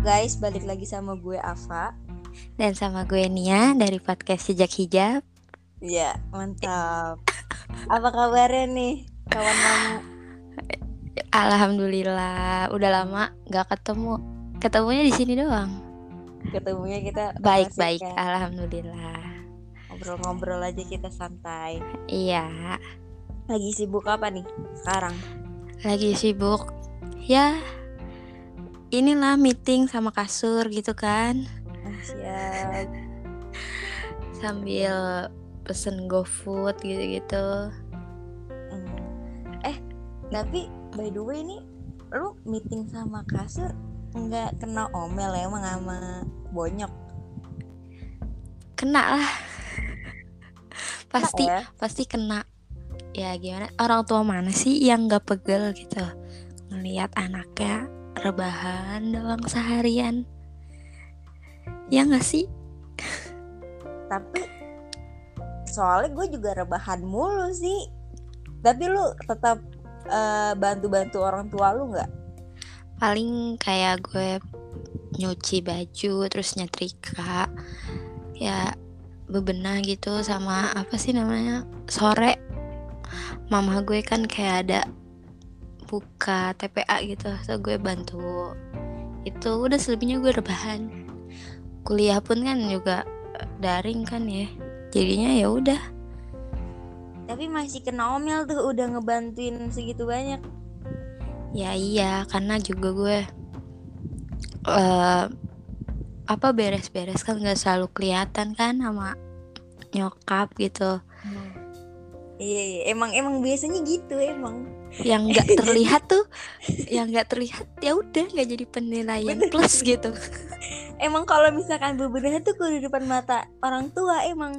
guys, balik lagi sama gue Ava. Dan sama gue Nia dari podcast Sejak Hijab. Iya, mantap. Apa kabarnya nih, kawan kamu? Alhamdulillah, udah lama gak ketemu. Ketemunya di sini doang. Ketemunya kita Baik-baik, ya. alhamdulillah. ngobrol-ngobrol aja kita santai. Iya, Lagi sibuk apa nih sekarang? lagi sibuk. Ya, inilah meeting sama kasur gitu kan. Ah, Siap. Sambil pesen GoFood gitu-gitu. Hmm. Eh, tapi by the way nih, lu meeting sama kasur nggak kena omel ya emang sama bonyok? Kena lah. pasti ya? pasti kena ya gimana orang tua mana sih yang gak pegel gitu ngelihat anaknya rebahan doang seharian. Ya gak sih? Tapi soalnya gue juga rebahan mulu sih. Tapi lu tetap eh, bantu-bantu orang tua lu nggak? Paling kayak gue nyuci baju terus nyetrika ya bebenah gitu sama apa sih namanya? Sore. Mama gue kan kayak ada buka TPA gitu so gue bantu. Itu udah selebihnya gue rebahan kuliah pun kan juga daring kan ya. Jadinya ya udah. Tapi masih kena omel tuh udah ngebantuin segitu banyak. Ya iya, karena juga gue eh apa beres-beres kan nggak selalu kelihatan kan sama nyokap gitu. iya iya. Emang emang biasanya gitu emang Yang nggak terlihat tuh, yang nggak terlihat ya udah nggak jadi penilaian Bener. plus gitu. emang kalau misalkan bebenah tuh kudu depan mata orang tua emang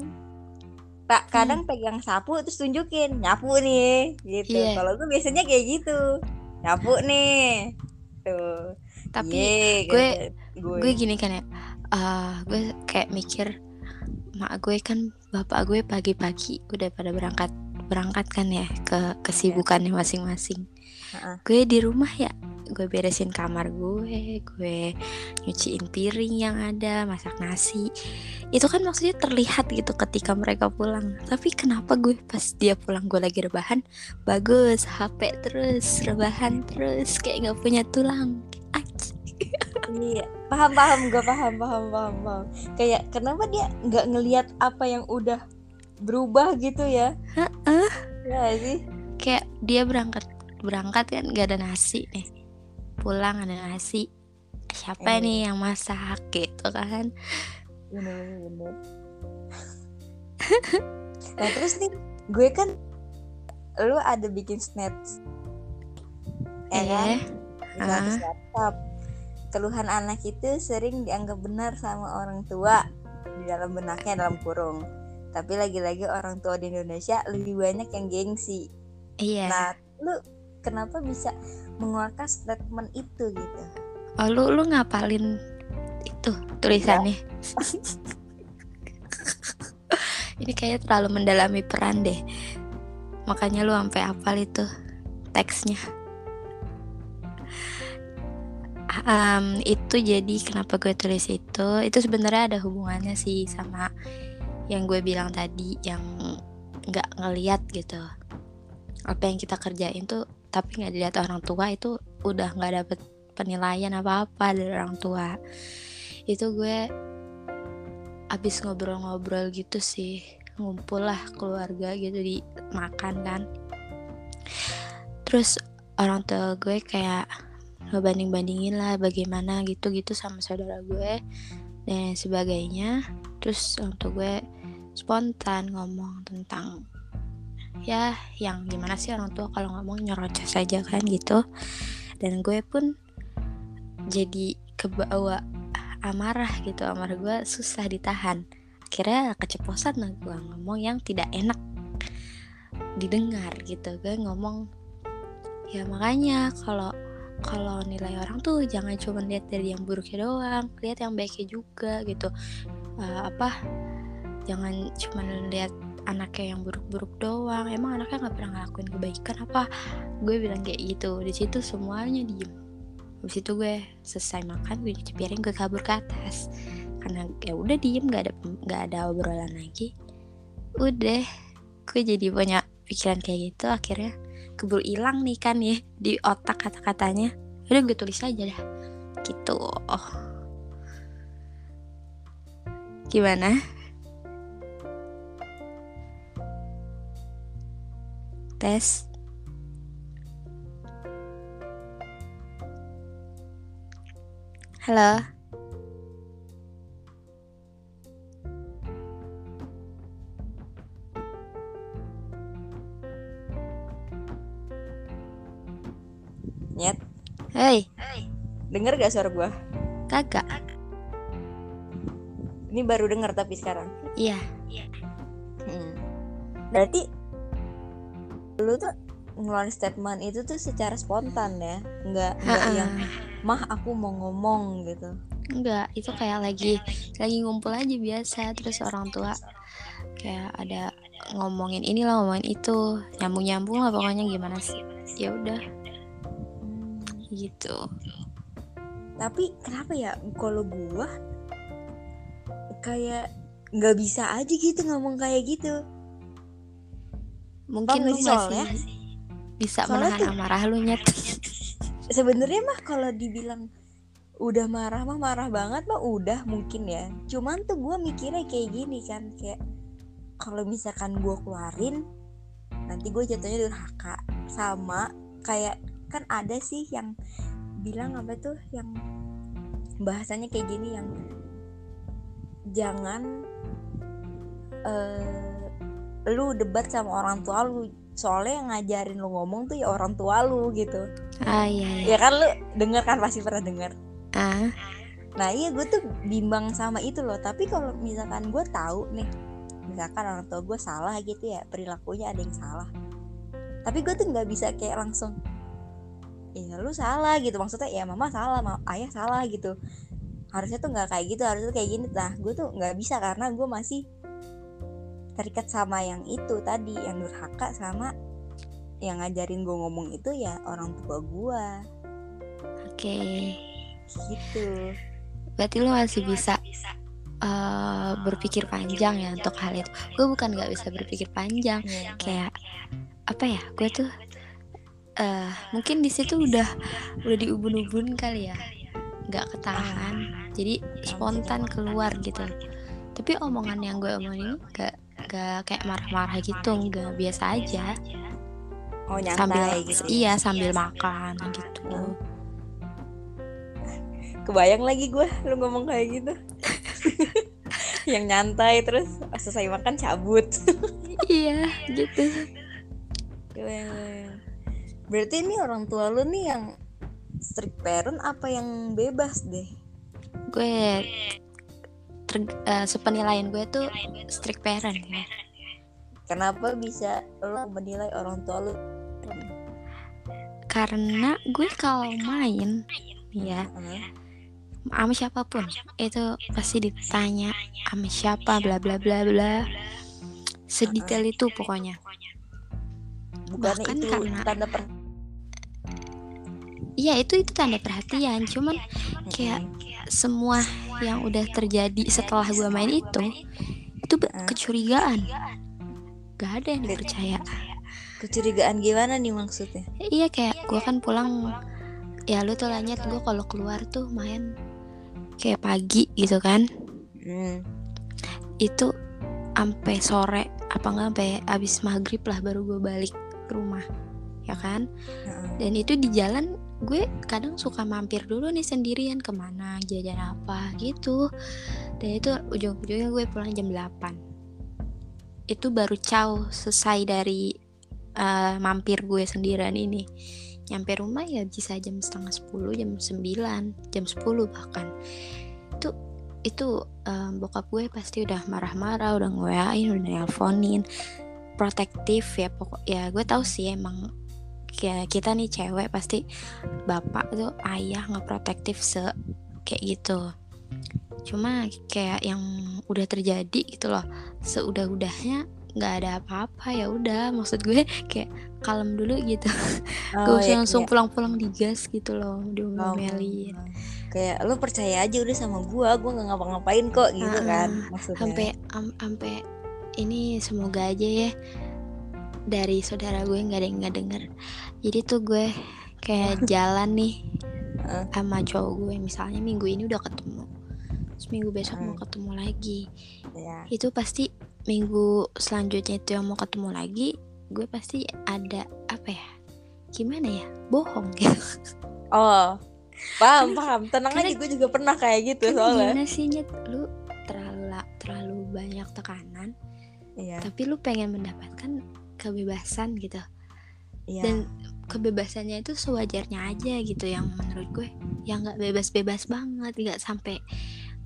tak kadang pegang sapu terus tunjukin nyapu nih gitu Iya. kalau gue biasanya kayak gitu nyapu nih tuh Tapi Ye, gue- gue, gue gini kan ya, eh gue kayak mikir mak gue kan bapak gue pagi-pagi udah pada berangkat berangkat kan ya ke kesibukannya masing-masing. Ha-ha. Gue di rumah ya, gue beresin kamar gue, gue nyuciin piring yang ada, masak nasi. Itu kan maksudnya terlihat gitu ketika mereka pulang. Tapi kenapa gue pas dia pulang gue lagi rebahan, bagus, HP terus, rebahan terus, kayak nggak punya tulang. Anjing. Iya, paham paham gue paham paham paham paham. Kayak kenapa dia nggak ngelihat apa yang udah berubah gitu ya? Heeh. Ya sih. kayak dia berangkat berangkat kan gak ada nasi nih pulang ada nasi siapa Eh. nih yang masak gitu kan Bener bener. bener. nah terus nih, gue kan lu ada bikin snaps, ya kan? eh Di status WhatsApp. Keluhan anak itu sering dianggap benar sama orang tua di dalam benaknya dalam kurung. Tapi lagi-lagi orang tua di Indonesia lebih banyak yang gengsi. iya. Nah, lu kenapa bisa mengeluarkan statement itu gitu? oh lu lu ngapalin itu tulisannya? Ini kayak terlalu mendalami peran deh. Makanya lu sampai hafal itu teksnya. Em, itu jadi kenapa gue tulis itu. Itu sebenarnya ada hubungannya sih sama yang gue bilang tadi yang nggak ngeliat gitu. Apa yang kita kerjain tuh tapi nggak dilihat orang tua itu udah nggak dapet penilaian apa apa dari orang tua. Itu gue abis ngobrol-ngobrol gitu sih ngumpul lah keluarga gitu di makan kan. Terus orang tua gue kayak ngebanding-bandingin lah bagaimana gitu-gitu sama saudara gue dan sebagainya. Terus orang tua gue spontan ngomong tentang ya yang gimana sih orang tua kalau ngomong nyerocos aja kan gitu. Dan gue pun jadi kebawa amarah gitu amarah gue susah ditahan. Akhirnya keceplosan lah gue ngomong yang tidak enak didengar gitu. Gue ngomong ya makanya kalau kalau nilai orang tuh jangan cuma lihat dari yang buruknya doang lihat yang baiknya juga gitu. Eh, apa jangan cuma lihat anaknya yang buruk-buruk doang. Emang anaknya nggak pernah ngelakuin kebaikan apa? Gue bilang kayak gitu. Di situ semuanya diem. Habis itu gue selesai makan gue cuci piring gue kabur ke atas. Karena ya udah diem nggak ada nggak ada obrolan lagi. Udah gue jadi punya pikiran kayak gitu. Akhirnya keburu hilang nih kan ya di otak kata-katanya. Udah gue tulis aja dah. Gitu. Oh gimana tes. Halo? Nyet, hei. Denger gak suara gua? kagak. Ini baru denger tapi sekarang. iya. Hmm. Berarti lu tuh ngeluarin statement itu tuh secara spontan ya, nggak nggak yang mah aku mau ngomong gitu. enggak itu kayak lagi lagi ngumpul aja biasa terus orang tua kayak ada ngomongin ini lah ngomongin itu nyambung nyambung lah pokoknya gimana sih ya udah Hmm. gitu Tapi kenapa ya kalau gua kayak nggak bisa aja gitu ngomong kayak gitu. Mungkin lu sih masih soalnya? bisa Soalnya menahan tuh- amarah lu nyet Sebenarnya mah kalau dibilang udah marah mah marah banget mah udah mungkin ya. Cuman tuh gua mikirnya kayak gini kan kayak kalau misalkan gua keluarin nanti gue jatuhnya durhaka sama kayak kan ada sih yang bilang apa tuh yang bahasanya kayak gini yang jangan eh lu debat sama orang tua lu. Soalnya yang ngajarin lu ngomong tuh ya orang tua lu gitu. Ah iya iya. Ya kan lu denger kan pasti pernah denger. Ah. Nah iya gue tuh bimbang sama itu loh. Tapi kalau misalkan gue tahu nih misalkan orang tua gue salah gitu ya perilakunya ada yang salah. Tapi gue tuh nggak bisa kayak langsung ya lu salah gitu. Maksudnya ya mama salah ma- ayah salah gitu. Harusnya tuh nggak kayak gitu harusnya tuh kayak gini. Nah gue tuh nggak bisa karena gue masih terikat sama yang itu tadi yang durhaka sama yang ngajarin gue ngomong itu ya orang tua gue oke. Gitu. Berarti lu masih bisa eh, berpikir panjang ya untuk hal itu. Gue bukan nggak bisa berpikir panjang. Iya. kayak apa ya gue tuh eh mungkin di situ udah udah diubun-ubun kali ya. Nggak ketahan. Jadi spontan keluar gitu. Tapi omongan yang gue omongin gak gak kayak marah-marah gitu nggak biasa aja. Oh nyantai sambil gitu. iya sambil makan gitu. Kebayang lagi gue lu ngomong kayak gitu. Yang nyantai terus selesai makan cabut. Iya gitu. Berarti ini orang tua lu nih yang strict parent apa yang bebas deh? Gue ter- eh, sepenilaian gue tuh strict parent ya. Kenapa bisa lo menilai orang tua lu karena gue kalau main ya Hah? sama siapa pun itu pasti ditanya sama siapa bla bla bla bla. Sedetail itu pokoknya. Bukannya Bahkan itu karena- tanda per iya itu itu tanda perhatian. Cuman kayak semua yang udah terjadi setelah gue main itu itu kecurigaan. Gak ada yang dipercaya. Kecurigaan gimana nih maksudnya? Iya kayak gue kan pulang ya lu tuh lanyet gue kalau keluar tuh main kayak pagi gitu kan. Hmm. itu sampai sore apa enggak sampai abis maghrib lah baru gue balik ke rumah ya kan? Dan itu di jalan gue kadang suka mampir dulu nih sendirian ke mana jajan apa gitu. Dan itu ujung-ujungnya gue pulang jam 8 itu baru caw selesai dari eh, mampir gue sendirian ini. Nyampe rumah ya bisa jam setengah 10 jam 9 jam 10 bahkan. Itu itu eh, bokap gue pasti udah marah-marah udah nge-WA-in udah nelponin protektif ya pokok ya gue tahu sih emang kayak kita nih cewek pasti bapak tuh ayah ngeprotektif se kayak gitu. Cuma kayak yang udah terjadi gitu loh seudah-udahnya nggak ada apa-apa ya udah. Maksud gue kayak kalem dulu gitu. Oh, usah iya, langsung iya. pulang-pulang digas gitu loh Oh, diomelin kayak lu percaya aja udah sama gua gua nggak ngapa-ngapain kok gitu Ah, kan maksudnya. Sampai am- sampai ini semoga aja ya dari saudara gue nggak ada yang nggak denger. Jadi tuh gue kayak jalan nih sama cowok gue. Misalnya minggu ini udah ketemu terus minggu besok mau Hmm. ketemu lagi. Ya itu pasti minggu selanjutnya itu yang mau ketemu lagi gue pasti ada apa ya gimana ya bohong gitu. Oh paham paham. Tenang Karena- aja gue juga pernah kayak gitu Kan soalnya. gimana sih Nyet? Lu terlalu terlalu banyak tekanan. Iya. Tapi lu pengen mendapatkan kebebasan gitu. Iya. Dan kebebasannya itu sewajarnya aja gitu yang menurut gue. Yang nggak bebas-bebas banget nggak sampai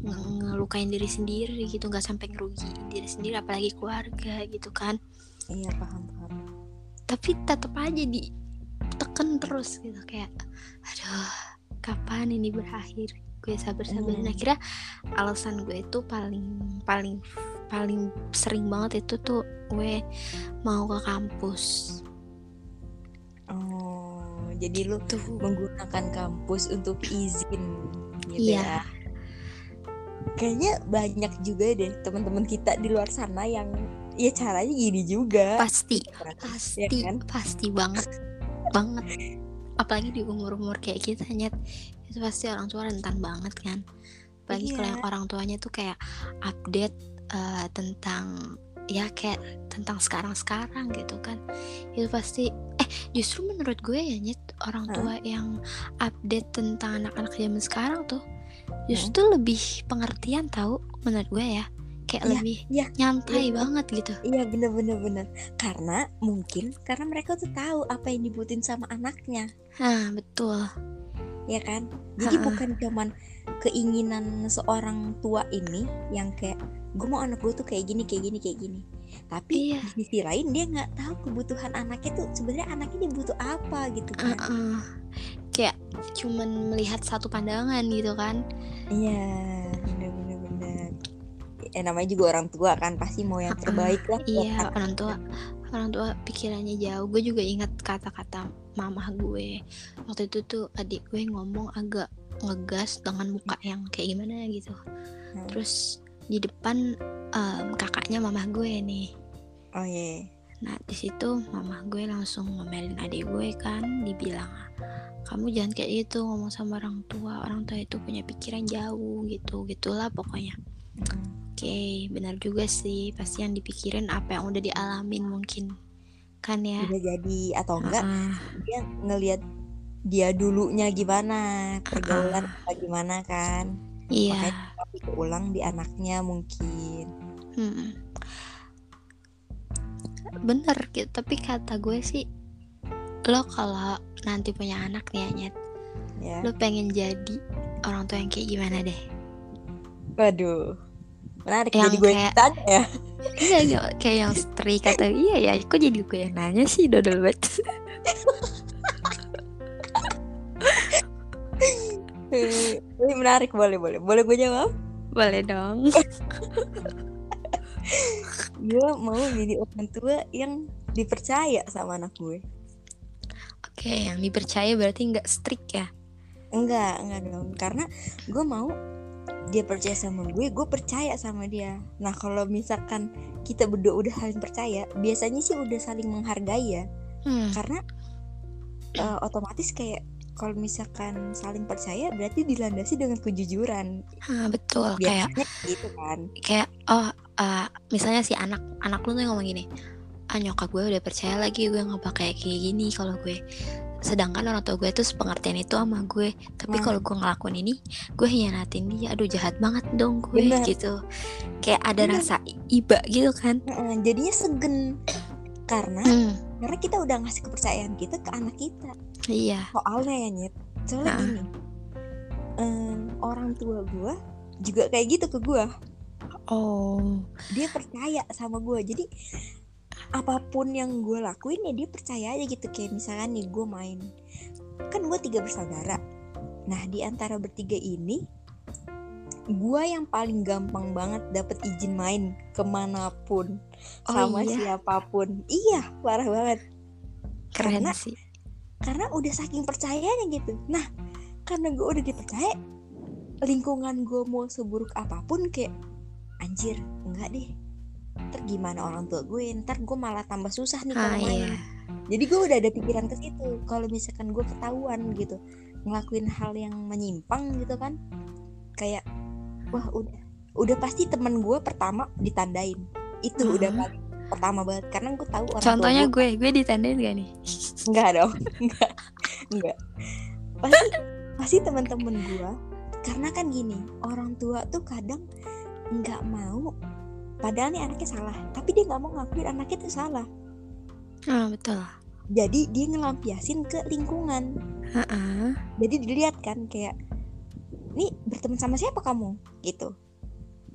nge- ngelukain diri sendiri gitu nggak sampai ngerugiin diri sendiri apalagi keluarga gitu kan. Iya paham paham. Tapi tetap aja ditekan terus gitu kayak aduh kapan ini berakhir? Gue sabar-sabar Hmm. nah kira alasan gue itu paling paling paling sering banget itu tuh gue mau ke kampus. Oh jadi lu tuh menggunakan kampus untuk izin gitu Iya. ya? Kayaknya banyak juga deh teman-teman kita di luar sana yang ya caranya gini juga. Pasti Iya pasti kan? pasti banget banget. Apalagi di umur umur kayak kita nyet. Itu pasti orang tua rentan banget kan. Apalagi kalau Iya. yang orang tuanya tuh kayak update eh, tentang ya kayak tentang sekarang sekarang gitu kan. Itu pasti eh justru menurut gue ya nyet orang tua yang update tentang anak-anak zaman sekarang tuh justru Hmm. lebih pengertian tahu menurut gue ya. Kayak Iya, lebih iya, nyantai iya. banget gitu. Iya bener bener bener. Karena mungkin Karena mereka tuh tahu Apa yang dibutuhin sama anaknya. Nah betul. Ya kan? Jadi Ha-ha. bukan cuman Keinginan seorang tua ini Yang kayak Gue mau anak gue tuh kayak gini Kayak gini kayak gini. Tapi Iya. di sisi lain Dia nggak tahu kebutuhan anaknya tuh sebenarnya anaknya dia butuh apa gitu kan. Heeh. kayak cuman melihat satu pandangan gitu kan. Iya bener bener bener. Ya namanya juga orang tua kan Pasti mau yang terbaik lah buat iya anak. orang tua orang tua pikirannya jauh. Gue juga ingat kata-kata mamah gue. Waktu itu tuh adik gue ngomong agak ngegas dengan muka yang kayak gimana gitu Hmm. terus di depan em, kakaknya mamah gue nih Oh iya Nah di situ mama gue langsung ngomelin adik gue kan, dibilang kamu jangan kayak gitu ngomong sama orang tua, orang tua itu punya pikiran jauh gitu, gitulah pokoknya. Mm. Oke, benar juga sih, pasti yang dipikirin apa yang udah dialamin mungkin kan ya. Bisa jadi Atau enggak Heeh. dia ngelihat dia dulunya gimana pergaulan apa gimana kan Iya. makanya tapi keulang di anaknya mungkin Mm-mm. Bener gitu, tapi kata gue sih lo kalau nanti punya anak nih Anyet, ya lo pengen jadi orang tua yang kayak gimana deh? waduh menarik Yang jadi gue kayak- ya Iya kayak yang stri kata iya ya kok jadi gue yang nanya sih dodol banget ini menarik boleh boleh. Boleh gue jawab? Boleh dong. Gue mau jadi orang tua yang dipercaya sama anak gue. Oke yang dipercaya berarti nggak strict ya? Enggak enggak dong. Karena gue mau dia percaya sama gue gue percaya sama dia. Nah kalau misalkan kita berdua udah saling percaya biasanya sih udah saling menghargai ya. Hmm. karena eh, otomatis kayak kalau misalkan saling percaya berarti dilandasi dengan kejujuran. Ah, betul. Kayak biasanya gitu kan. kayak oh eh, misalnya si anak anak lu tuh ngomong gini ah nyokap gue udah percaya lagi gue nggak bakal kayak gini kalau gue. Sedangkan orang tua gue tuh sepengertian itu sama gue. Tapi Nah. kalau gue ngelakuin ini gue hianatin dia. Aduh jahat banget dong gue Bener. gitu. Kayak ada Bener. rasa iba gitu kan. Heeh, jadinya segen. Karena hmm, karena kita udah ngasih kepercayaan kita ke anak kita iya. Soalnya ya nyet soalnya Nah. gini. Em, orang tua gue juga kayak gitu ke gue oh. Dia percaya sama gue jadi apa pun yang gue lakuin ya dia percaya aja gitu. Kayak misalkan nih gue main. Kan gue tiga bersaudara. Nah di antara bertiga ini gua yang paling gampang banget dapet izin main ke mana pun Oh sama iya? siapa pun. Iya parah banget. Keren Karena- sih. Karena udah saking percayanya gitu. Nah karena gue udah dipercaya lingkungan gue mau seburuk apa pun kayak anjir enggak deh. Ntar gimana orang tua gue? Ntar gue malah tambah susah nih kalau Ah main. iya. jadi gue udah ada pikiran ke situ kalau misalkan gue ketahuan gitu ngelakuin hal yang menyimpang gitu kan kayak wah udah udah pasti temen gue pertama ditandain. Itu udah Ah. paling pertama banget karena gue tahu orang Contohnya tua gue gue, ditandain gak nih? enggak dong enggak enggak pasti pasti teman-teman gue karena kan gini orang tua tuh kadang nggak mau padahal nih anaknya salah tapi dia nggak mau ngakuin anaknya itu salah Ah betul. jadi dia ngelampiasin ke lingkungan Heeh. jadi dilihat kan kayak nih berteman sama siapa kamu gitu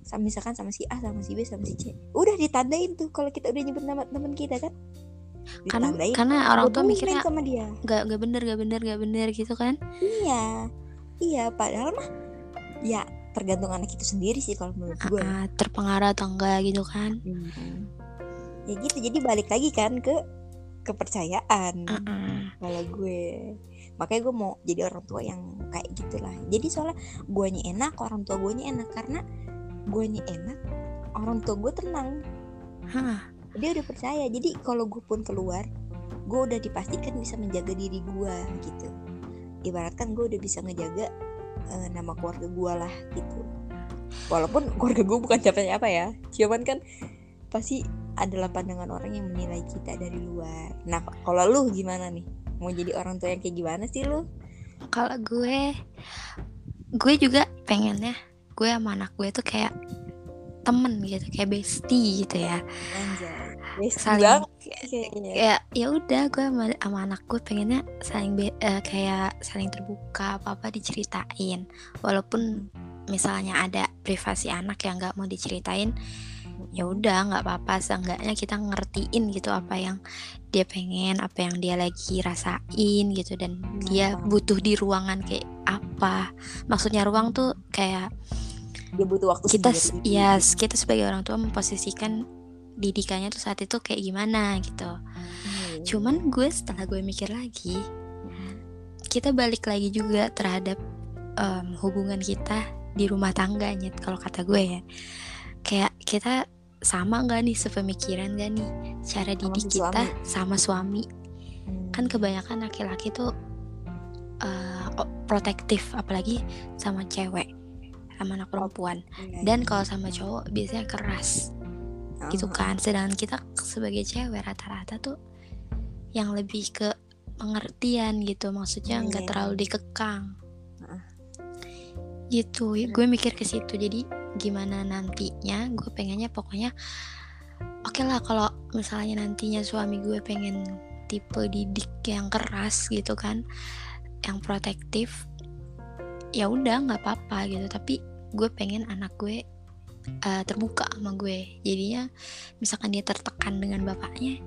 sama misalkan sama si A sama si B sama si C. Udah ditandain tuh kalau kita udah nyebut nama teman kita kan? Karena ditandain. karena orang tua mikirnya sama dia? gak gak bener gak bener gak bener gitu kan? iya. Iya padahal mah ya tergantung anak itu sendiri sih kalau menurut gue Ah, terpengaruh atau enggak gitu kan? Hmm. ya gitu jadi balik lagi kan ke kepercayaan Heeh. kalau gue. Makanya gue mau jadi orang tua yang kayak gitulah. Jadi soalnya guanya enak orang tua guanya enak. Karena guanya enak orang tua gue tenang. Hah. dia udah percaya jadi kalau gue pun keluar gue udah dipastikan bisa menjaga diri gue gitu. Ibaratkan gue udah bisa ngejaga eh, nama keluarga gue lah gitu. Walaupun keluarga gue bukan siapa-siapa ya cuman kan pasti adalah pandangan orang yang menilai kita dari luar. Nah kalau lu gimana nih? Mau jadi orang tua yang kayak gimana sih lu? Kalau gue, gue juga pengennya gue sama anak gue tuh kayak temen gitu, kayak bestie gitu ya. anjay Bestie Saling ya ya udah gue sama, sama anak gue pengennya saling be- eh, kayak saling terbuka apa apa diceritain. Walaupun misalnya ada privasi anak yang nggak mau diceritain ya udah nggak apa-apa. Seenggaknya kita ngertiin gitu apa yang dia pengen apa yang dia lagi rasain gitu. Dan dia Paham. butuh di ruangan kayak apa. Maksudnya ruang tuh kayak dia butuh waktu kita sendiri. ya kita sebagai orang tua memposisikan didikannya tuh saat itu kayak gimana gitu. Hmm. cuman gue setelah gue mikir lagi kita balik lagi juga terhadap em, hubungan kita di rumah tangga nyet kalau kata gue ya. Kayak kita sama nggak nih sepemikiran gak nih? Cara Sama didik si kita sama suami. Hmm. kan kebanyakan laki-laki tuh o- protektif apalagi sama cewek sama anak perempuan. Iya, dan iya. kalau sama cowok biasanya keras. Gitu Ah, kan. Sedangkan kita sebagai cewek rata-rata tuh yang lebih ke pengertian gitu. Maksudnya Iya, nggak iya, terlalu iya. dikekang gitu. Ya gue mikir ke situ. Jadi gimana nantinya? Gue pengennya pokoknya oke lah kalau misalnya nantinya suami gue pengen tipe didik yang keras gitu kan yang protektif ya udah nggak apa-apa gitu. Tapi gue pengen anak gue eh, terbuka sama gue. Jadinya misalkan dia tertekan dengan bapaknya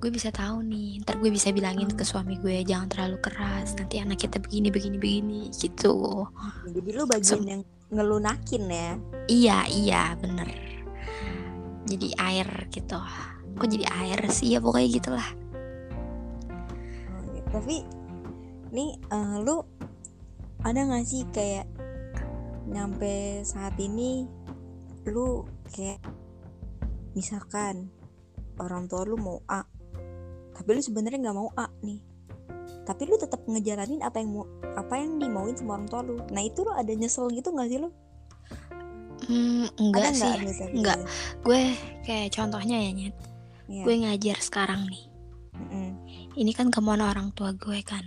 gue bisa tahu nih ntar gue bisa bilangin ke suami gue jangan terlalu keras nanti anak kita begini begini begini gitu. Jadi lu bagian Sem- yang ngelunakin ya? Iya iya bener. Jadi air gitu. Kok jadi air sih? Ya pokoknya gitulah. Oh, gitu. tapi nih eh, lu ada gak sih kayak nyampe saat ini lu kayak misalkan orang tua lu mau A tapi lu sebenarnya nggak mau A nih. Tapi lu tetap ngejalanin apa yang mau apa yang dimauin sama orang tua lu. Nah itu lu ada nyesel gitu nggak sih lu? Hmm, enggak ada sih. nggak gitu? enggak. Gue kayak contohnya ya nyet. Iya. gue ngajar sekarang nih. Mm-mm. ini kan kemauan orang tua gue kan.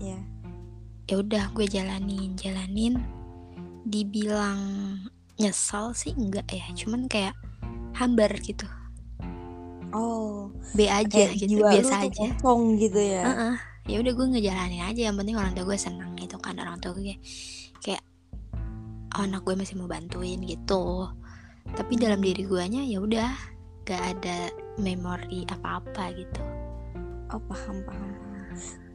Iya. ya udah gue jalanin jalanin dibilang nyesel sih enggak ya cuman kayak hambar gitu oh B aja gitu biasa aja kosong gitu ya Heeh. ya udah gue ngejalanin aja yang penting orang tua gue senang gitu kan orang tua gue kayak, kayak oh, anak gue masih mau bantuin gitu tapi dalam diri guanya ya udah gak ada memori apa-apa gitu Oh paham paham.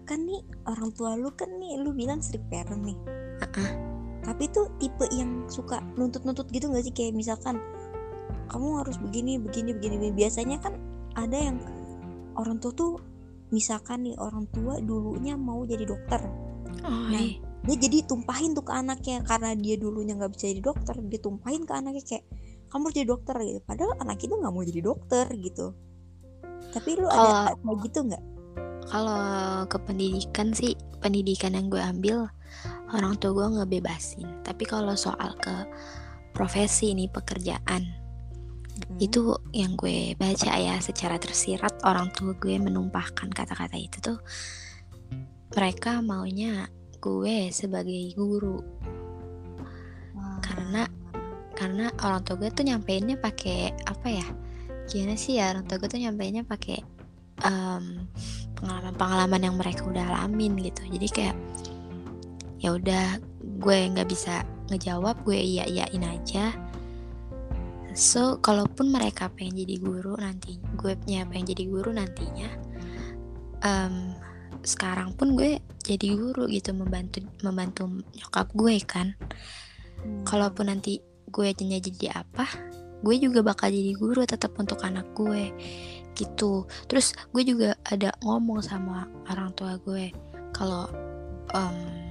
Kan nih orang tua lu kan nih lu bilang strict parent nih. Heeh. Tapi tuh tipe yang suka nuntut-nuntut gitu gak sih? Kayak misalkan kamu harus begini begini begini biasanya kan ada yang orang tua tuh misalkan nih orang tua dulunya mau jadi dokter. Oh, Nah, iya. dia jadi tumpahin tuh ke anaknya. Karena dia dulunya nggak bisa jadi dokter dia tumpahin ke anaknya kayak kamu harus jadi dokter gitu. Padahal anak itu nggak mau jadi dokter gitu. Tapi lu ada kayak gitu nggak? kalau ke pendidikan sih pendidikan yang gue ambil orang tua gue ngebebasin tapi kalau soal ke profesi nih pekerjaan Hmm. itu yang gue baca ya secara tersirat orang tua gue menumpahkan kata-kata itu tuh mereka maunya gue sebagai guru. Karena karena orang tua gue tuh nyampeinnya pakai apa ya gimana sih ya orang tua gue tuh nyampeinnya pakai em, pengalaman-pengalaman yang mereka udah alamin gitu. Jadi kayak ya udah gue nggak bisa ngejawab gue iya iyain aja. So kalaupun mereka pengen jadi guru nanti gue punya pengen jadi guru nantinya em, sekarang pun gue jadi guru gitu membantu membantu nyokap gue kan. Hmm. kalaupun nanti gue jadinya jadi apa gue juga bakal jadi guru tetap untuk anak gue gitu. Terus gue juga ada ngomong sama orang tua gue kalau em,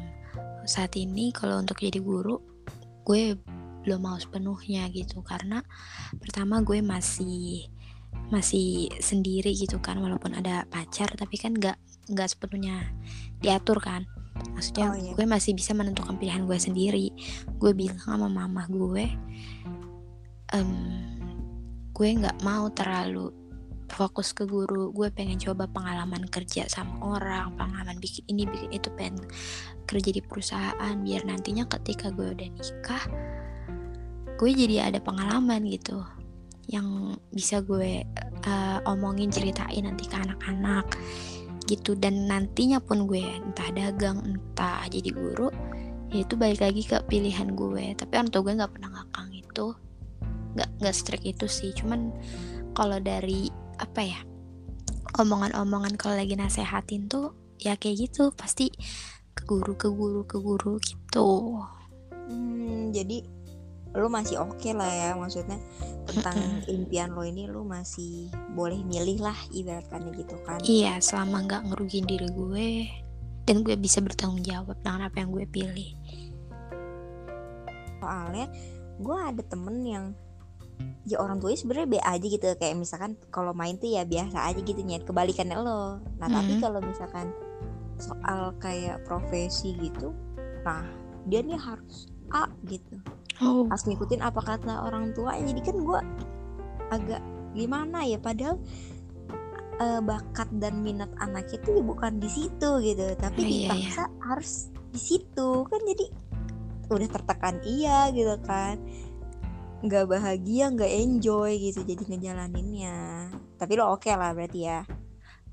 saat ini kalau untuk jadi guru gue belum mau sepenuhnya gitu. Karena pertama gue masih masih sendiri gitu kan walaupun ada pacar tapi kan nggak nggak sepenuhnya diatur kan. Maksudnya Oh, iya. gue masih bisa menentukan pilihan gue sendiri. Gue bilang sama mama gue em, gue nggak mau terlalu fokus ke guru. Gue pengen coba pengalaman kerja sama orang pengalaman bikin ini bikin itu pengen kerja di perusahaan biar nantinya ketika gue udah nikah gue jadi ada pengalaman gitu yang bisa gue eh, omongin ceritain nanti ke anak-anak gitu. Dan nantinya pun gue entah dagang entah jadi guru ya itu balik lagi ke pilihan gue. Tapi orang tua gue nggak pernah ngakang itu. Nggak nggak strict itu sih. Cuman kalau dari apa ya omongan-omongan kalau lagi nasehatin tuh ya kayak gitu. Pasti guru ke guru ke guru gitu. Hmm, jadi lu masih oke lah ya maksudnya tentang impian lo ini lu masih boleh milih lah ibaratkannya gitu kan. Iya selama nggak ngerugiin diri gue dan gue bisa bertanggung jawab dengan apa yang gue pilih. Soalnya gue ada temen yang ya orang tuanya sebenarnya be aja gitu kayak misalkan kalau main tuh ya biasa aja gitu nyet kebalikannya lo. Nah tapi Mhm. kalau misalkan soal kayak profesi gitu nah dia nih harus A gitu. Oh. Harus ngikutin apa kata orang tua jadi kan gue agak gimana ya padahal eh, bakat dan minat anak itu ya bukan di situ gitu tapi Oh, iya, iya. dipaksa harus di situ. Kan jadi udah tertekan iya gitu kan. Nggak bahagia nggak enjoy gitu jadi ngejalaninnya. Tapi lo oke lah berarti ya?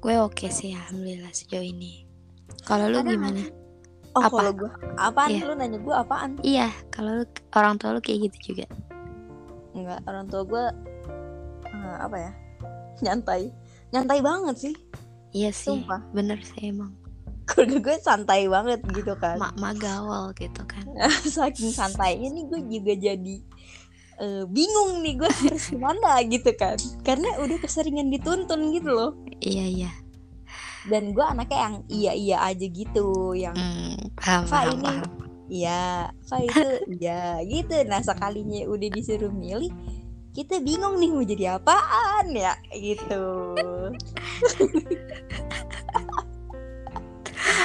Gue oke sih alhamdulillah sejauh ini kalau lu Ada nggak gimana oh Apa? kalau gue apaan Iya. lu nanya gue apaan iya kalau lu orang tua lu kayak gitu juga Enggak, orang tua gue eh, apa ya? Nyantai. Nyantai banget sih. iya sih Sumpah. bener sih emang Keluarga gue santai banget gitu kan. mak mak gaul gitu kan Saking santainya nih gue juga jadi eh, bingung nih gue harus gimana gitu kan. Karena udah keseringan dituntun gitu loh. iya iya Dan gue anaknya yang iya-iya aja gitu, yang hmm, paham paham ini- paham iya, apa itu iya gitu. Nah, sekalinya udah disuruh milih, kita bingung nih mau jadi apaan ya gitu.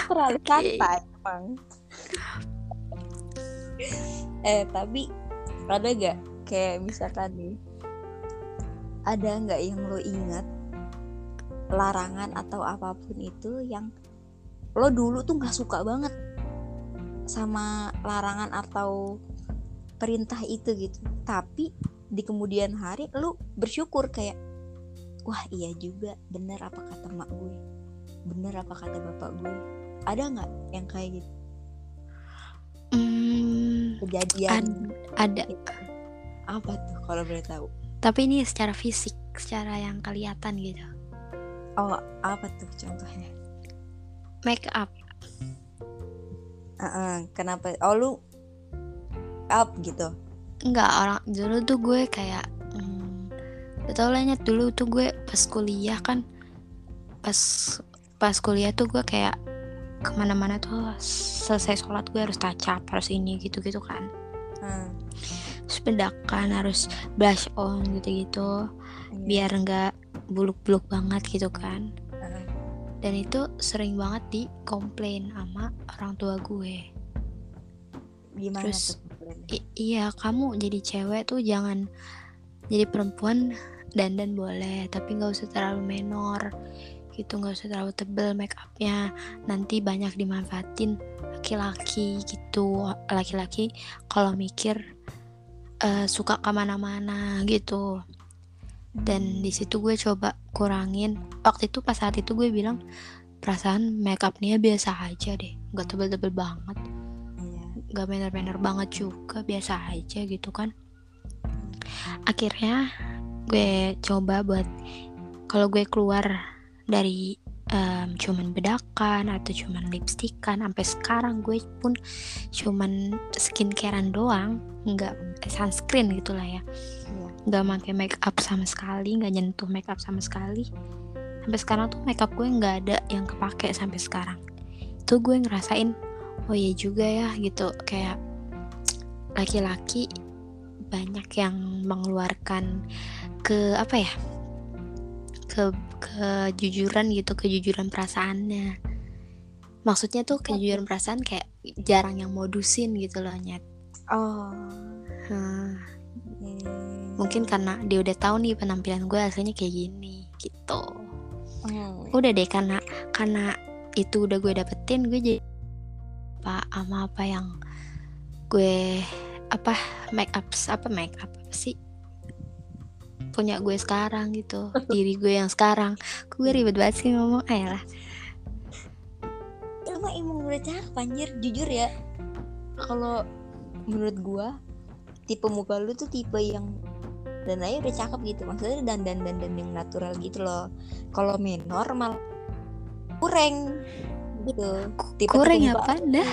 Terlalu santai emang. eh tapi ada gak kayak misalkan nih ada nggak yang lo ingat larangan atau apa pun itu yang lo dulu tuh nggak suka banget sama larangan atau perintah itu gitu. Tapi di kemudian hari lo bersyukur kayak wah iya juga. Bener apa kata mak gue? Bener apa kata bapak gue? Ada nggak yang kayak gitu? Hmm, kejadian ada. gitu? apa tuh kalau boleh tahu? Tapi ini secara fisik secara yang kelihatan gitu oh apa tuh contohnya? Make up. Heeh, kenapa? Oh lu up gitu? Enggak orang dulu tuh gue kayak hmm, tau lah Nyet, dulu tuh gue pas kuliah kan Pas pas kuliah tuh gue kayak Ke mana-mana tuh selesai sholat gue harus up Harus ini gitu-gitu kan. Hmm. Terus bedakan harus blush on gitu-gitu iya. Biar nggak buluk-buluk banget gitu kan. Dan itu sering banget dikomplain sama orang tua gue. Gimana Terus- tuh iya kamu jadi cewek tuh jangan jadi perempuan dandan boleh tapi nggak usah terlalu menor gitu nggak usah terlalu tebel make upnya. Nanti banyak dimanfaatin laki-laki gitu. Laki-laki kalau mikir eh, suka ke mana-mana gitu dan di situ gue coba kurangin. Waktu itu pas saat itu gue bilang perasaan make up Nia biasa aja deh. Nggak tebel-tebel banget. Iya. gak bener-bener banget juga. Biasa aja gitu kan. Akhirnya gue coba buat kalau gue keluar dari em, cuman bedakan atau cuman lipstikan. Sampai sekarang gue pun cuman skincarean doang. Nggak eh, sunscreen gitulah ya. Iya. nggak pakai make up sama sekali nggak nyentuh make up sama sekali. Sampai sekarang tuh make up gue nggak ada yang kepake sampai sekarang. Itu gue ngerasain oh iya juga ya gitu. Kayak laki-laki banyak yang mengeluarkan ke apa ya ke kejujuran gitu kejujuran perasaannya. Maksudnya tuh kejujuran perasaan kayak jarang yang modusin gitu loh nyet. Oh. Hmm, mungkin karena dia udah tahu nih penampilan gue aslinya kayak gini gitu. Hmm. udah deh karena karena itu udah gue dapetin gue jadi apa sama apa yang gue apa make up apa make up apa sih punya gue sekarang gitu diri gue yang sekarang. Gue ribet banget sih ngomong? Ayolah. Emang emang udah cakep anjir. Jujur ya. Kalau menurut gua tipe muka lu tuh tipe yang dan aja udah cakep gitu. Maksudnya dan dan dan dan yang natural gitu loh. Kalau minor mal kurang gitu. Tipe kurang ya pada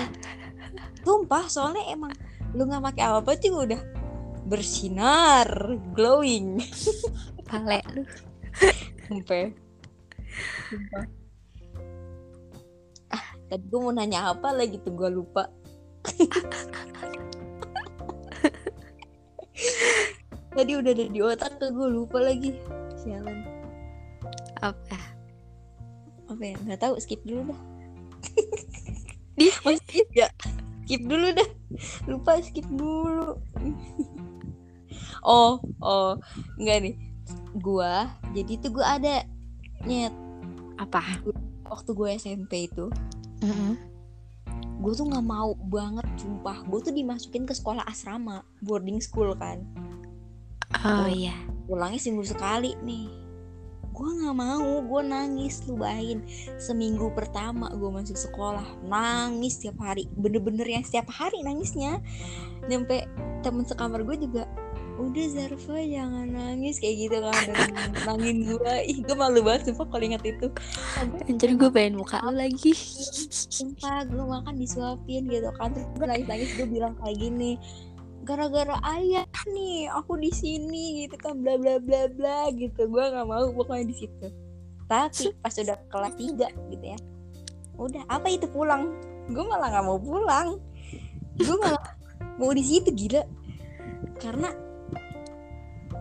sumpah soalnya emang lu nggak pakai apa apa juga udah bersinar glowing. Pale lu. Sampai ah tadi gue mau nanya apa lagi tuh? Gue lupa. Tadi udah ada di otak tuh gue lupa lagi. Sialan apa? Apa ya? Nggak tahu skip dulu dah. Di oh, skip ya? Skip dulu dah. Lupa skip dulu oh oh. Enggak nih. Gua jadi tuh gua ada nyet. Apa? Waktu gue SMP itu Mm-mm. gue tuh nggak mau banget sumpah. Gue tuh dimasukin ke sekolah asrama boarding school kan. Oh iya. pulangnya seminggu sekali nih. Gue nggak mau gue nangis lu bayangin. Seminggu pertama gue masuk sekolah nangis tiap hari. Bener-bener yang setiap hari nangisnya. Nyampe temen sekamar gue juga udah Zarfa jangan nangis. Kayak gitu kan nangin gue ih gue malu banget sumpah kalau ingat itu. Anjir gue pengen muka lu lagi. sumpah gue makan disuapin gitu kan. Terus gue nangis nangis gue bilang kayak gini gara-gara ayah nih aku di sini gitu kan bla bla bla bla gitu. Gue nggak mau pokoknya di situ. Tapi pas udah kelas 3 gitu ya udah apa itu pulang. Gue malah nggak mau pulang. Gue malah mau di situ gila. Karena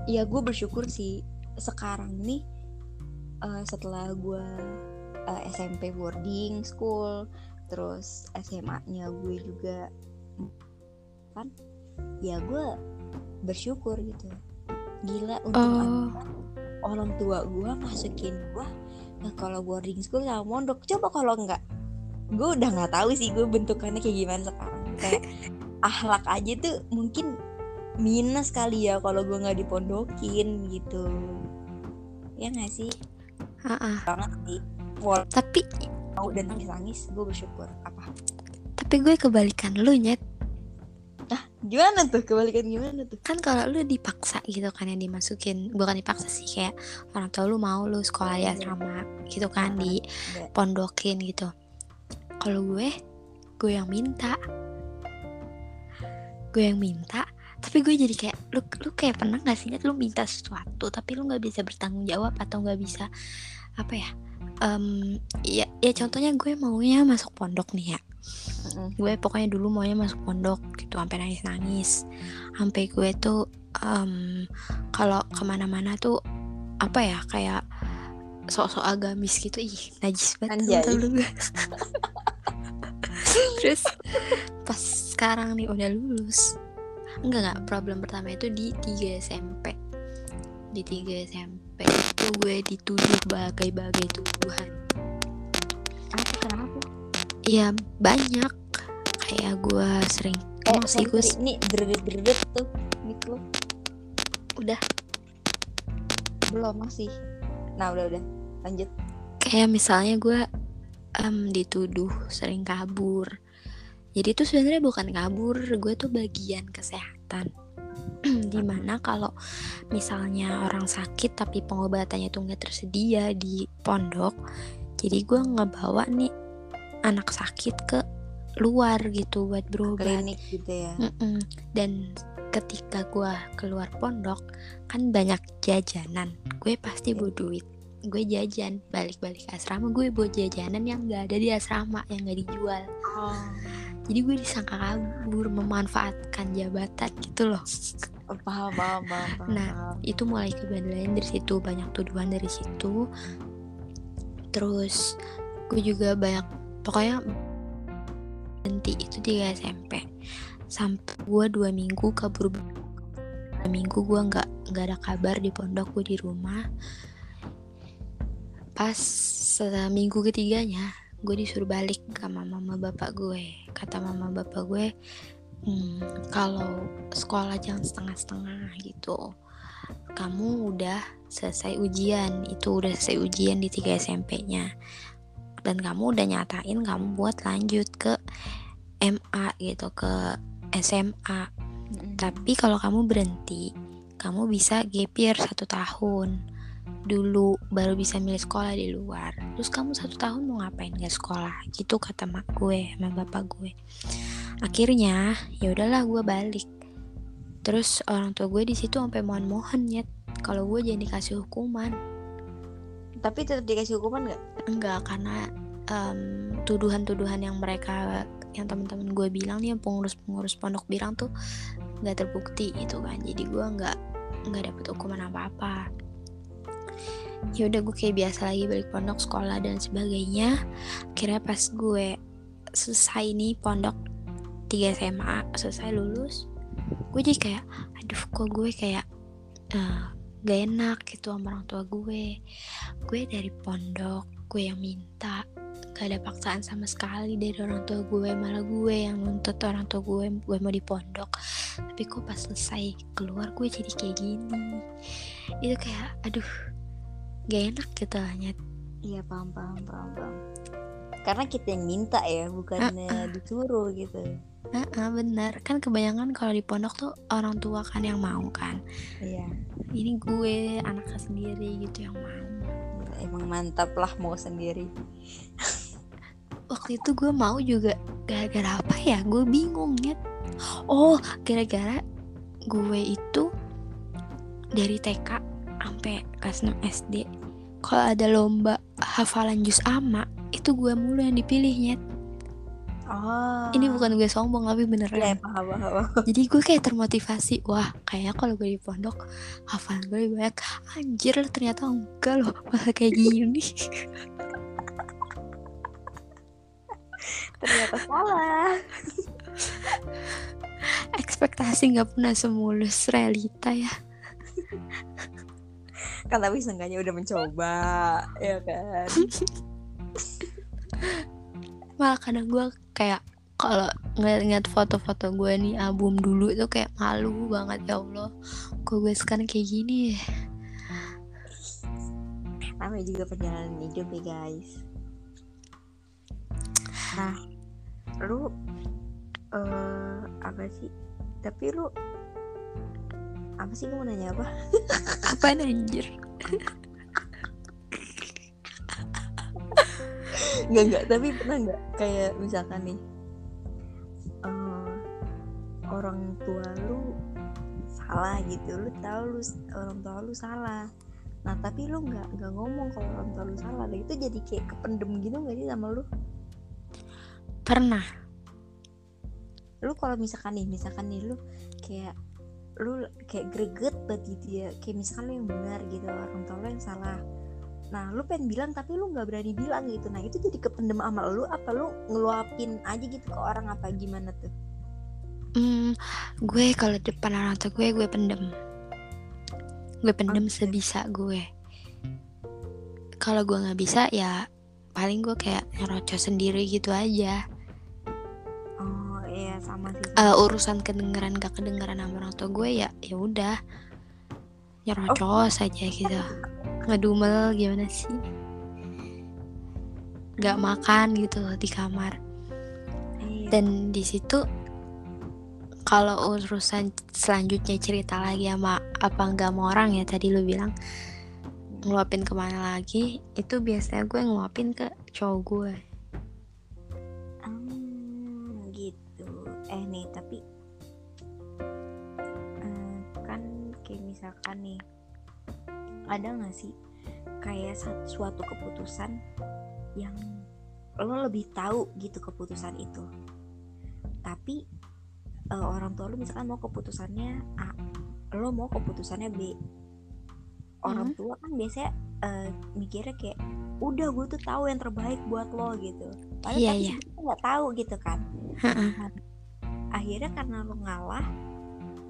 ya gue bersyukur sih sekarang nih eh, setelah gue eh, SMP boarding school terus SMA-nya gue juga kan ya gue bersyukur gitu. Gila untuk Oh. orang tua gue masukin gue nah kalau boarding school sama mondok. Coba kalau enggak gue udah nggak tahu sih gue bentukannya kayak gimana sekarang. Kayak ahlak aja tuh mungkin minus kali ya kalau gue nggak dipondokin gitu. Ya nggak sih? Ah-ah. banget sih. Walau tapi dan nangis nangis gue bersyukur. Apa? Tapi gue kebalikan lu nyet. Gimana tuh? Kebalikan gimana tuh? Kan kalau lu dipaksa gitu kan yang dimasukin. Bukan dipaksa sih kayak orang tua lu mau lu sekolah di asrama gitu kan di pondokin gitu. Kalau gue gue yang minta. Gue yang minta tapi gue jadi kayak lu lu kayak pernah gak sih lu minta sesuatu tapi lu nggak bisa bertanggung jawab atau nggak bisa apa ya um, ya ya contohnya gue maunya masuk pondok nih ya. Gue pokoknya dulu maunya masuk pondok gitu sampai nangis nangis sampai gue tuh um, kalau ke mana-mana tuh apa ya kayak sok-sok agamis gitu. Ih najis banget gue terus pas sekarang nih udah lulus enggak enggak. Problem pertama itu di 3 SMP di 3 SMP itu gue dituduh bagai-bagai tuduhan. Apa kenapa? Ya banyak. Kayak gue sering eh sih gue ini deret deret tuh gitu udah. Belum masih. Nah udah udah. Lanjut. Kayak misalnya gue em, dituduh sering kabur jadi itu sebenarnya bukan kabur gue tuh bagian kesehatan di mana kalau misalnya orang sakit tapi pengobatannya tuh nggak tersedia di pondok jadi gue ngebawa nih anak sakit ke luar gitu buat berobat klinik gitu ya Mm-mm. Dan ketika gue keluar pondok kan banyak jajanan, gue pasti Iya. bawa duit. Gue jajan balik-balik asrama gue bawa jajanan yang gak ada di asrama yang gak dijual. Jadi gue disangka kabur memanfaatkan jabatan gitu loh. Oh, paham paham paham paham Nah. Itu mulai kebandelan dari situ banyak tuduhan dari situ. Terus gue juga banyak pokoknya berhenti itu di SMP sampai gue dua minggu kabur dua minggu gue nggak nggak ada kabar di pondok gue di rumah pas seminggu ketiganya gue disuruh balik sama mama bapak gue. Kata mama bapak gue "Hmm, kalau sekolah jangan setengah-setengah gitu kamu udah selesai ujian. Itu udah selesai ujian di 3 SMP-nya dan kamu udah nyatain kamu buat lanjut ke MA gitu ke SMA Mm-mm. tapi kalau kamu berhenti kamu bisa gap year satu tahun dulu baru bisa milih sekolah di luar. Terus kamu satu tahun mau ngapain gak sekolah? Gitu kata mak gue sama bapak gue. Akhirnya ya udahlah gue balik. Terus orang tua gue di situ sampai mohon-mohon ya kalau gue jangan dikasih hukuman. Tapi tetap dikasih hukuman nggak? Enggak karena em, tuduhan-tuduhan yang mereka yang teman-teman gue bilang nih yang pengurus-pengurus pondok bilang tuh nggak terbukti gitu kan. Jadi gue nggak nggak dapet hukuman apa-apa ya udah gue kayak biasa lagi balik pondok sekolah dan sebagainya. Akhirnya pas gue selesai nih pondok 3 SMA selesai lulus gue jadi kayak aduh kok gue kayak eh, gak enak gitu sama orang tua gue. Gue dari pondok gue yang minta gak ada paksaan sama sekali dari orang tua gue malah gue yang nuntut orang tua gue gue mau di pondok. Tapi kok pas selesai keluar gue jadi kayak gini. Itu kayak aduh gak enak gitu Nyet. iya paham paham paham paham. Karena kita yang minta ya bukannya disuruh gitu. Heeh, benar. Kan kebanyakan kalau di pondok tuh orang tua kan yang mau kan. Iya. Ini gue anaknya sendiri gitu yang mau. Emang mantap lah mau sendiri. Waktu itu gue mau juga gara-gara apa ya? Gue bingung ya oh gara-gara gue itu dari TK sampai kelas 6 SD kalau ada lomba hafalan juz ama itu gue mulu yang dipilih nyet oh. Ini bukan gue sombong tapi beneran. Paham paham paham. jadi gue kayak termotivasi wah kayaknya kalau gue di pondok hafalan gue lebih banyak. Anjir ternyata enggak loh malah kayak gini. Ternyata salah. Ekspektasi nggak pernah semulus realita ya kan tapi seenggaknya udah mencoba ya kan? Malah kadang gue kayak kalau ngeliat-ngeliat foto-foto gue nih album dulu itu kayak malu banget ya Allah. Kok gue sekarang kayak gini ya? Namanya juga perjalanan hidup ya guys. Nah lu eh apa sih? Tapi lu apa sih lu mau nanya apa? Apaan anjir? Nggak nggak tapi pernah nggak? Kayak misalkan nih eh, orang tua lu salah gitu lu tahu lu orang tua lu salah. Nah tapi lu nggak nggak ngomong kalau orang tua lu salah. Nah, itu jadi kayak kependem gitu nggak sih sama lu? Pernah. Lu kalau misalkan nih misalkan nih lu kayak lu kayak greget banget gitu ya. Kayak misalkan lu yang benar gitu orang tua lu yang salah. Nah lu pengen bilang tapi lu nggak berani bilang gitu. Nah itu jadi kependem sama lu apa lu ngeluapin aja gitu ke orang apa gimana tuh? Hmm, gue kalau depan orang tua gue gue pendem. Gue pendem Oke. sebisa gue. Kalau gue nggak bisa ya paling gue kayak nyerocos sendiri gitu aja sama sih. Eh, urusan kedengeran gak kedengeran sama orang tua gue ya ya udah. Nyerocos aja gitu. Ngedumel gimana sih? Nggak makan gitu loh di kamar. Iya. dan di situ kalau urusan selanjutnya cerita lagi sama apa nggak mau orang ya tadi lu bilang ngeluapin ke mana lagi itu biasanya gue ngeluapin ke cowok gue. Gitu. Eh nih, tapi eh, kan kayak misalkan nih, ada nggak sih kayak suatu keputusan yang lo lebih tahu gitu keputusan itu, tapi eh, orang tua lo misalkan mau keputusannya A, lo mau keputusannya B. Orang tua kan biasanya eh, mikirnya kayak udah gue tuh tahu yang terbaik buat lo gitu. Padahal tapi iya. sebenarnya nggak tahu gitu kan. Akhirnya karena lo ngalah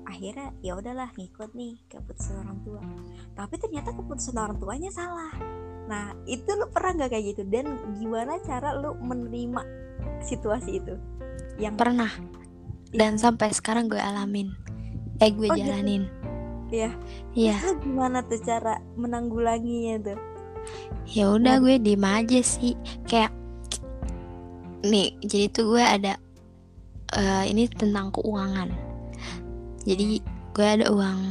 akhirnya ya udahlah ngikut nih keputusan orang tua. Tapi ternyata keputusan orang tuanya salah. Nah itu lo pernah nggak kayak gitu? Dan gimana cara lo menerima situasi itu? Yang pernah. Dan sampai sekarang gue alamin. Eh gue Oh, gitu. jalanin. Iya. iya. Lo gimana tuh cara menanggulanginya tuh? Ya udah gue diem aja sih. Kayak nih jadi tuh gue ada eh, ini tentang keuangan. Jadi gue ada uang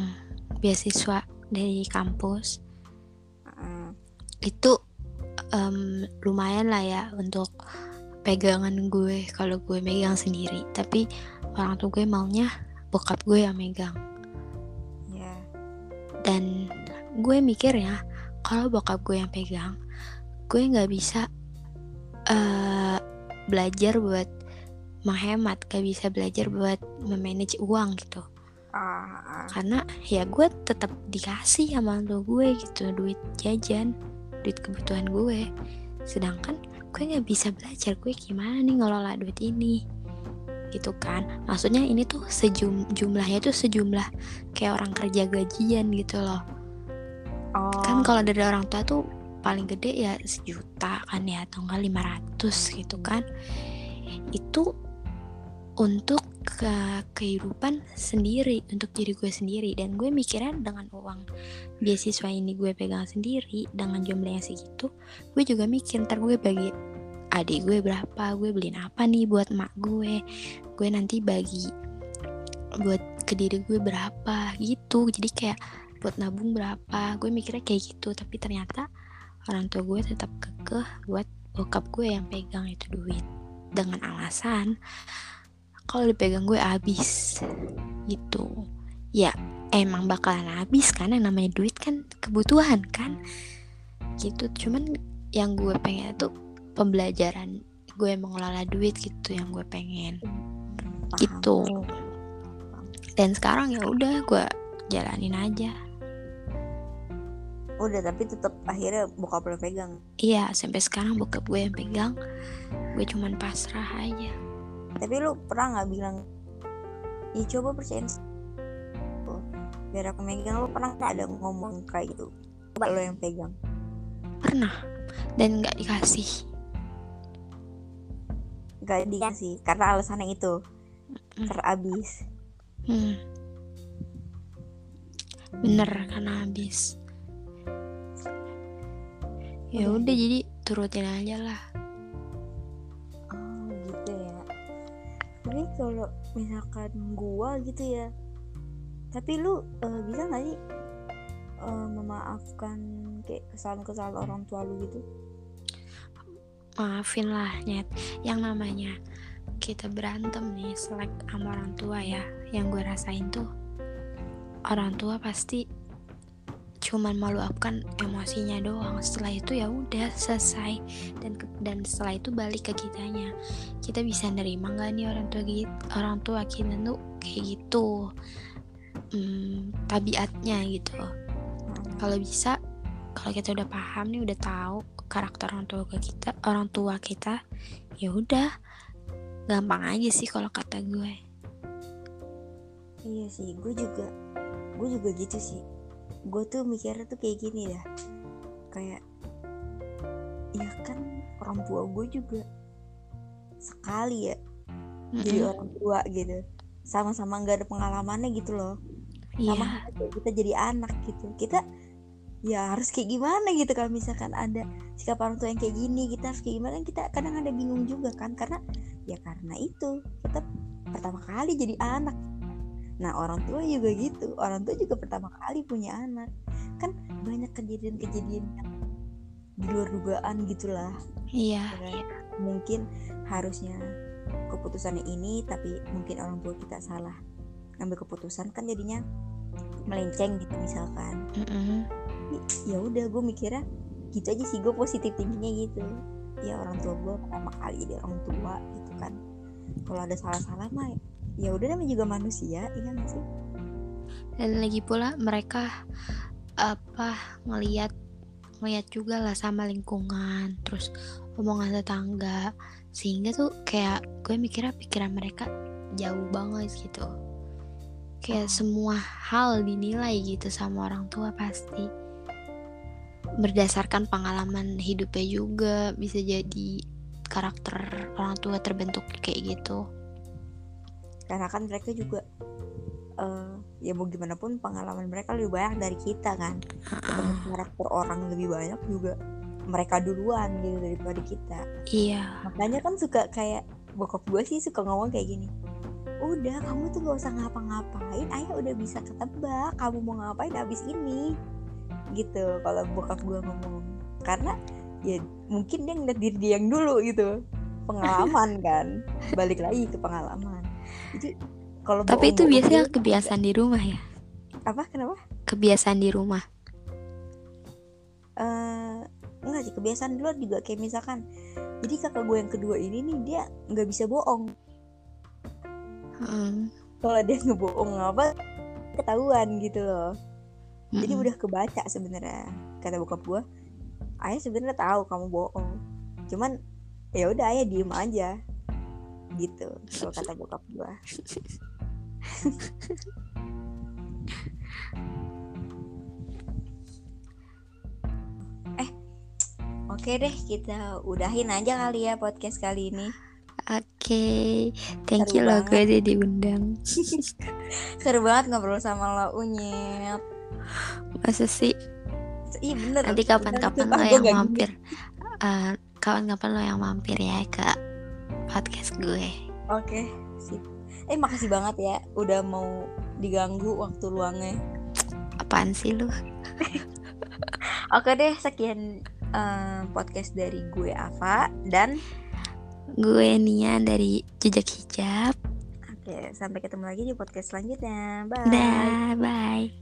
beasiswa dari kampus. Itu em, lumayan lah ya untuk pegangan gue kalau gue megang sendiri. Tapi orang tua gue maunya bokap gue yang megang. Ya. Dan gue mikir ya kalau bokap gue yang pegang gue nggak bisa eh belajar buat menghemat gak bisa belajar buat memanage uang gitu. Ah, karena ya gue tetap dikasih sama tua gue gitu duit jajan duit kebutuhan gue. Sedangkan gue nggak bisa belajar gue gimana nih ngelola duit ini? Gitu kan. Maksudnya ini tuh sejum jumlahnya tuh sejumlah kayak orang kerja gajian gitu loh. Oh. kan kalau dari orang tua tuh paling gede ya sejuta kan ya atau enggak 500 gitu kan. Itu untuk ke kehidupan sendiri untuk diri gue sendiri. Dan gue mikirnya dengan uang beasiswa ini gue pegang sendiri dengan jumlah yang segitu gue juga mikir ntar gue bagi adik gue berapa gue beliin apa nih buat emak gue? Gue nanti bagi buat ke diri gue berapa gitu. Jadi kayak buat nabung berapa gue mikirnya kayak gitu. Tapi ternyata orang tua gue tetap kekeh buat bokap gue yang pegang itu duit dengan alasan kalau dipegang gue habis. Gitu. Ya emang bakalan habis kan yang namanya duit kan kebutuhan kan. Gitu cuman yang gue pengen itu pembelajaran gue mengelola duit gitu yang gue pengen. Paham. gitu. Dan sekarang ya udah gue jalanin aja. Udah tapi tetap akhirnya bokap lo pegang. Iya sampai sekarang bokap gue yang pegang. Gue cuman pasrah aja tapi lu pernah nggak bilang ya coba percayain oh, biar aku megang lu pernah nggak ada ngomong kayak gitu? Coba lo yang pegang. Pernah dan nggak dikasih. Nggak dikasih karena alasannya itu. Terabis. Hmm. bener karena habis ya udah jadi turutin aja lah tapi kalau misalkan gua gitu ya tapi lu eh, bisa nggak sih eh, memaafkan kayak kesalahan-kesalahan orang tua lu gitu? Maafin lah nyet. Yang namanya kita berantem nih selek sama orang tua ya. Yang gue rasain tuh orang tua pasti cuman meluapkan emosinya doang. Setelah itu ya udah selesai. Dan dan setelah itu balik ke kitanya. Kita bisa nerima nggak nih orang tua orang tua kita tuh kayak gitu? Hmm, tabiatnya gitu. Kalau bisa kalau kita udah paham nih udah tahu karakter orang tua kita orang tua kita ya udah. Gampang aja sih kalau kata gue. Iya sih gue juga gue juga gitu sih gue tuh mikirnya tuh kayak gini ya kayak ya kan orang tua gue juga sekali ya mm-hmm. jadi orang tua gitu. Sama-sama nggak ada pengalamannya gitu loh. Sama yeah. kita jadi anak gitu. Kita ya harus kayak gimana gitu kalau misalkan ada sikap orang tua yang kayak gini kita harus kayak gimana kita kadang ada bingung juga kan. Karena ya karena itu kita pertama kali jadi anak Nah orang tua juga gitu. Orang tua juga pertama kali punya anak. Kan banyak kejadian-kejadian yang di luar dugaan gitulah. Iya ya, Mungkin harusnya keputusannya ini Tapi mungkin orang tua kita salah Ngambil keputusan kan jadinya melenceng gitu misalkan. Mm -hmm. Ya udah gue mikirnya gitu aja sih gue positif tingginya gitu. Ya orang tua gue pertama kali jadi orang tua gitu kan. Kalau ada salah-salah mah ya udah namanya juga manusia iya gak sih? Dan lagi pula mereka apa ngelihat ngelihat juga lah sama lingkungan terus omongan tetangga. Sehingga tuh kayak gue mikirnya pikiran mereka jauh banget gitu. Kayak oh. semua hal dinilai gitu sama orang tua pasti. Berdasarkan pengalaman hidupnya juga bisa jadi karakter orang tua terbentuk kayak gitu karena kan mereka juga uh, ya mau gimana pun pengalaman mereka lebih banyak dari kita kan. Ketemu karakter orang lebih banyak juga mereka duluan gitu daripada kita. Iya. Makanya kan suka kayak bokap gue sih suka ngomong kayak gini udah kamu tuh gak usah ngapa-ngapain ayah udah bisa ketebak kamu mau ngapain abis ini. Gitu kalau bokap gue ngomong. Karena ya mungkin dia ngeliat diri dia yang dulu gitu. Pengalaman kan. Balik lagi ke pengalaman jadi kalau Tapi itu biasanya kebiasaan di rumah ya? Apa? Kenapa? Kebiasaan di rumah. Uh, enggak sih kebiasaan di luar juga kayak misalkan jadi kakak gue yang kedua ini nih dia nggak bisa bohong hmm. kalau dia ngebohong apa ketahuan gitu loh hmm. jadi udah kebaca sebenarnya kata bokap gue ayah sebenarnya tahu kamu bohong cuman ya udah ayah diem aja gitu kalau kata bokap gua eh oke deh kita udahin aja kali ya podcast kali ini Oke, okay. thank Seru you loh gue udah diundang. Seru banget ngobrol sama lo Unyet. Masa sih? Iya bener. Nanti kapan-kapan lo yang mampir. Uh, kapan-kapan lo yang mampir ya kak podcast gue. Oke, okay, sip. Eh makasih banget ya udah mau diganggu waktu luangnya. Apaan sih lu? Oke deh, sekian uh, podcast dari gue Ava dan gue Nia dari Jejak Hijab. Oke, sampai ketemu lagi di podcast selanjutnya. Bye. Dah, bye.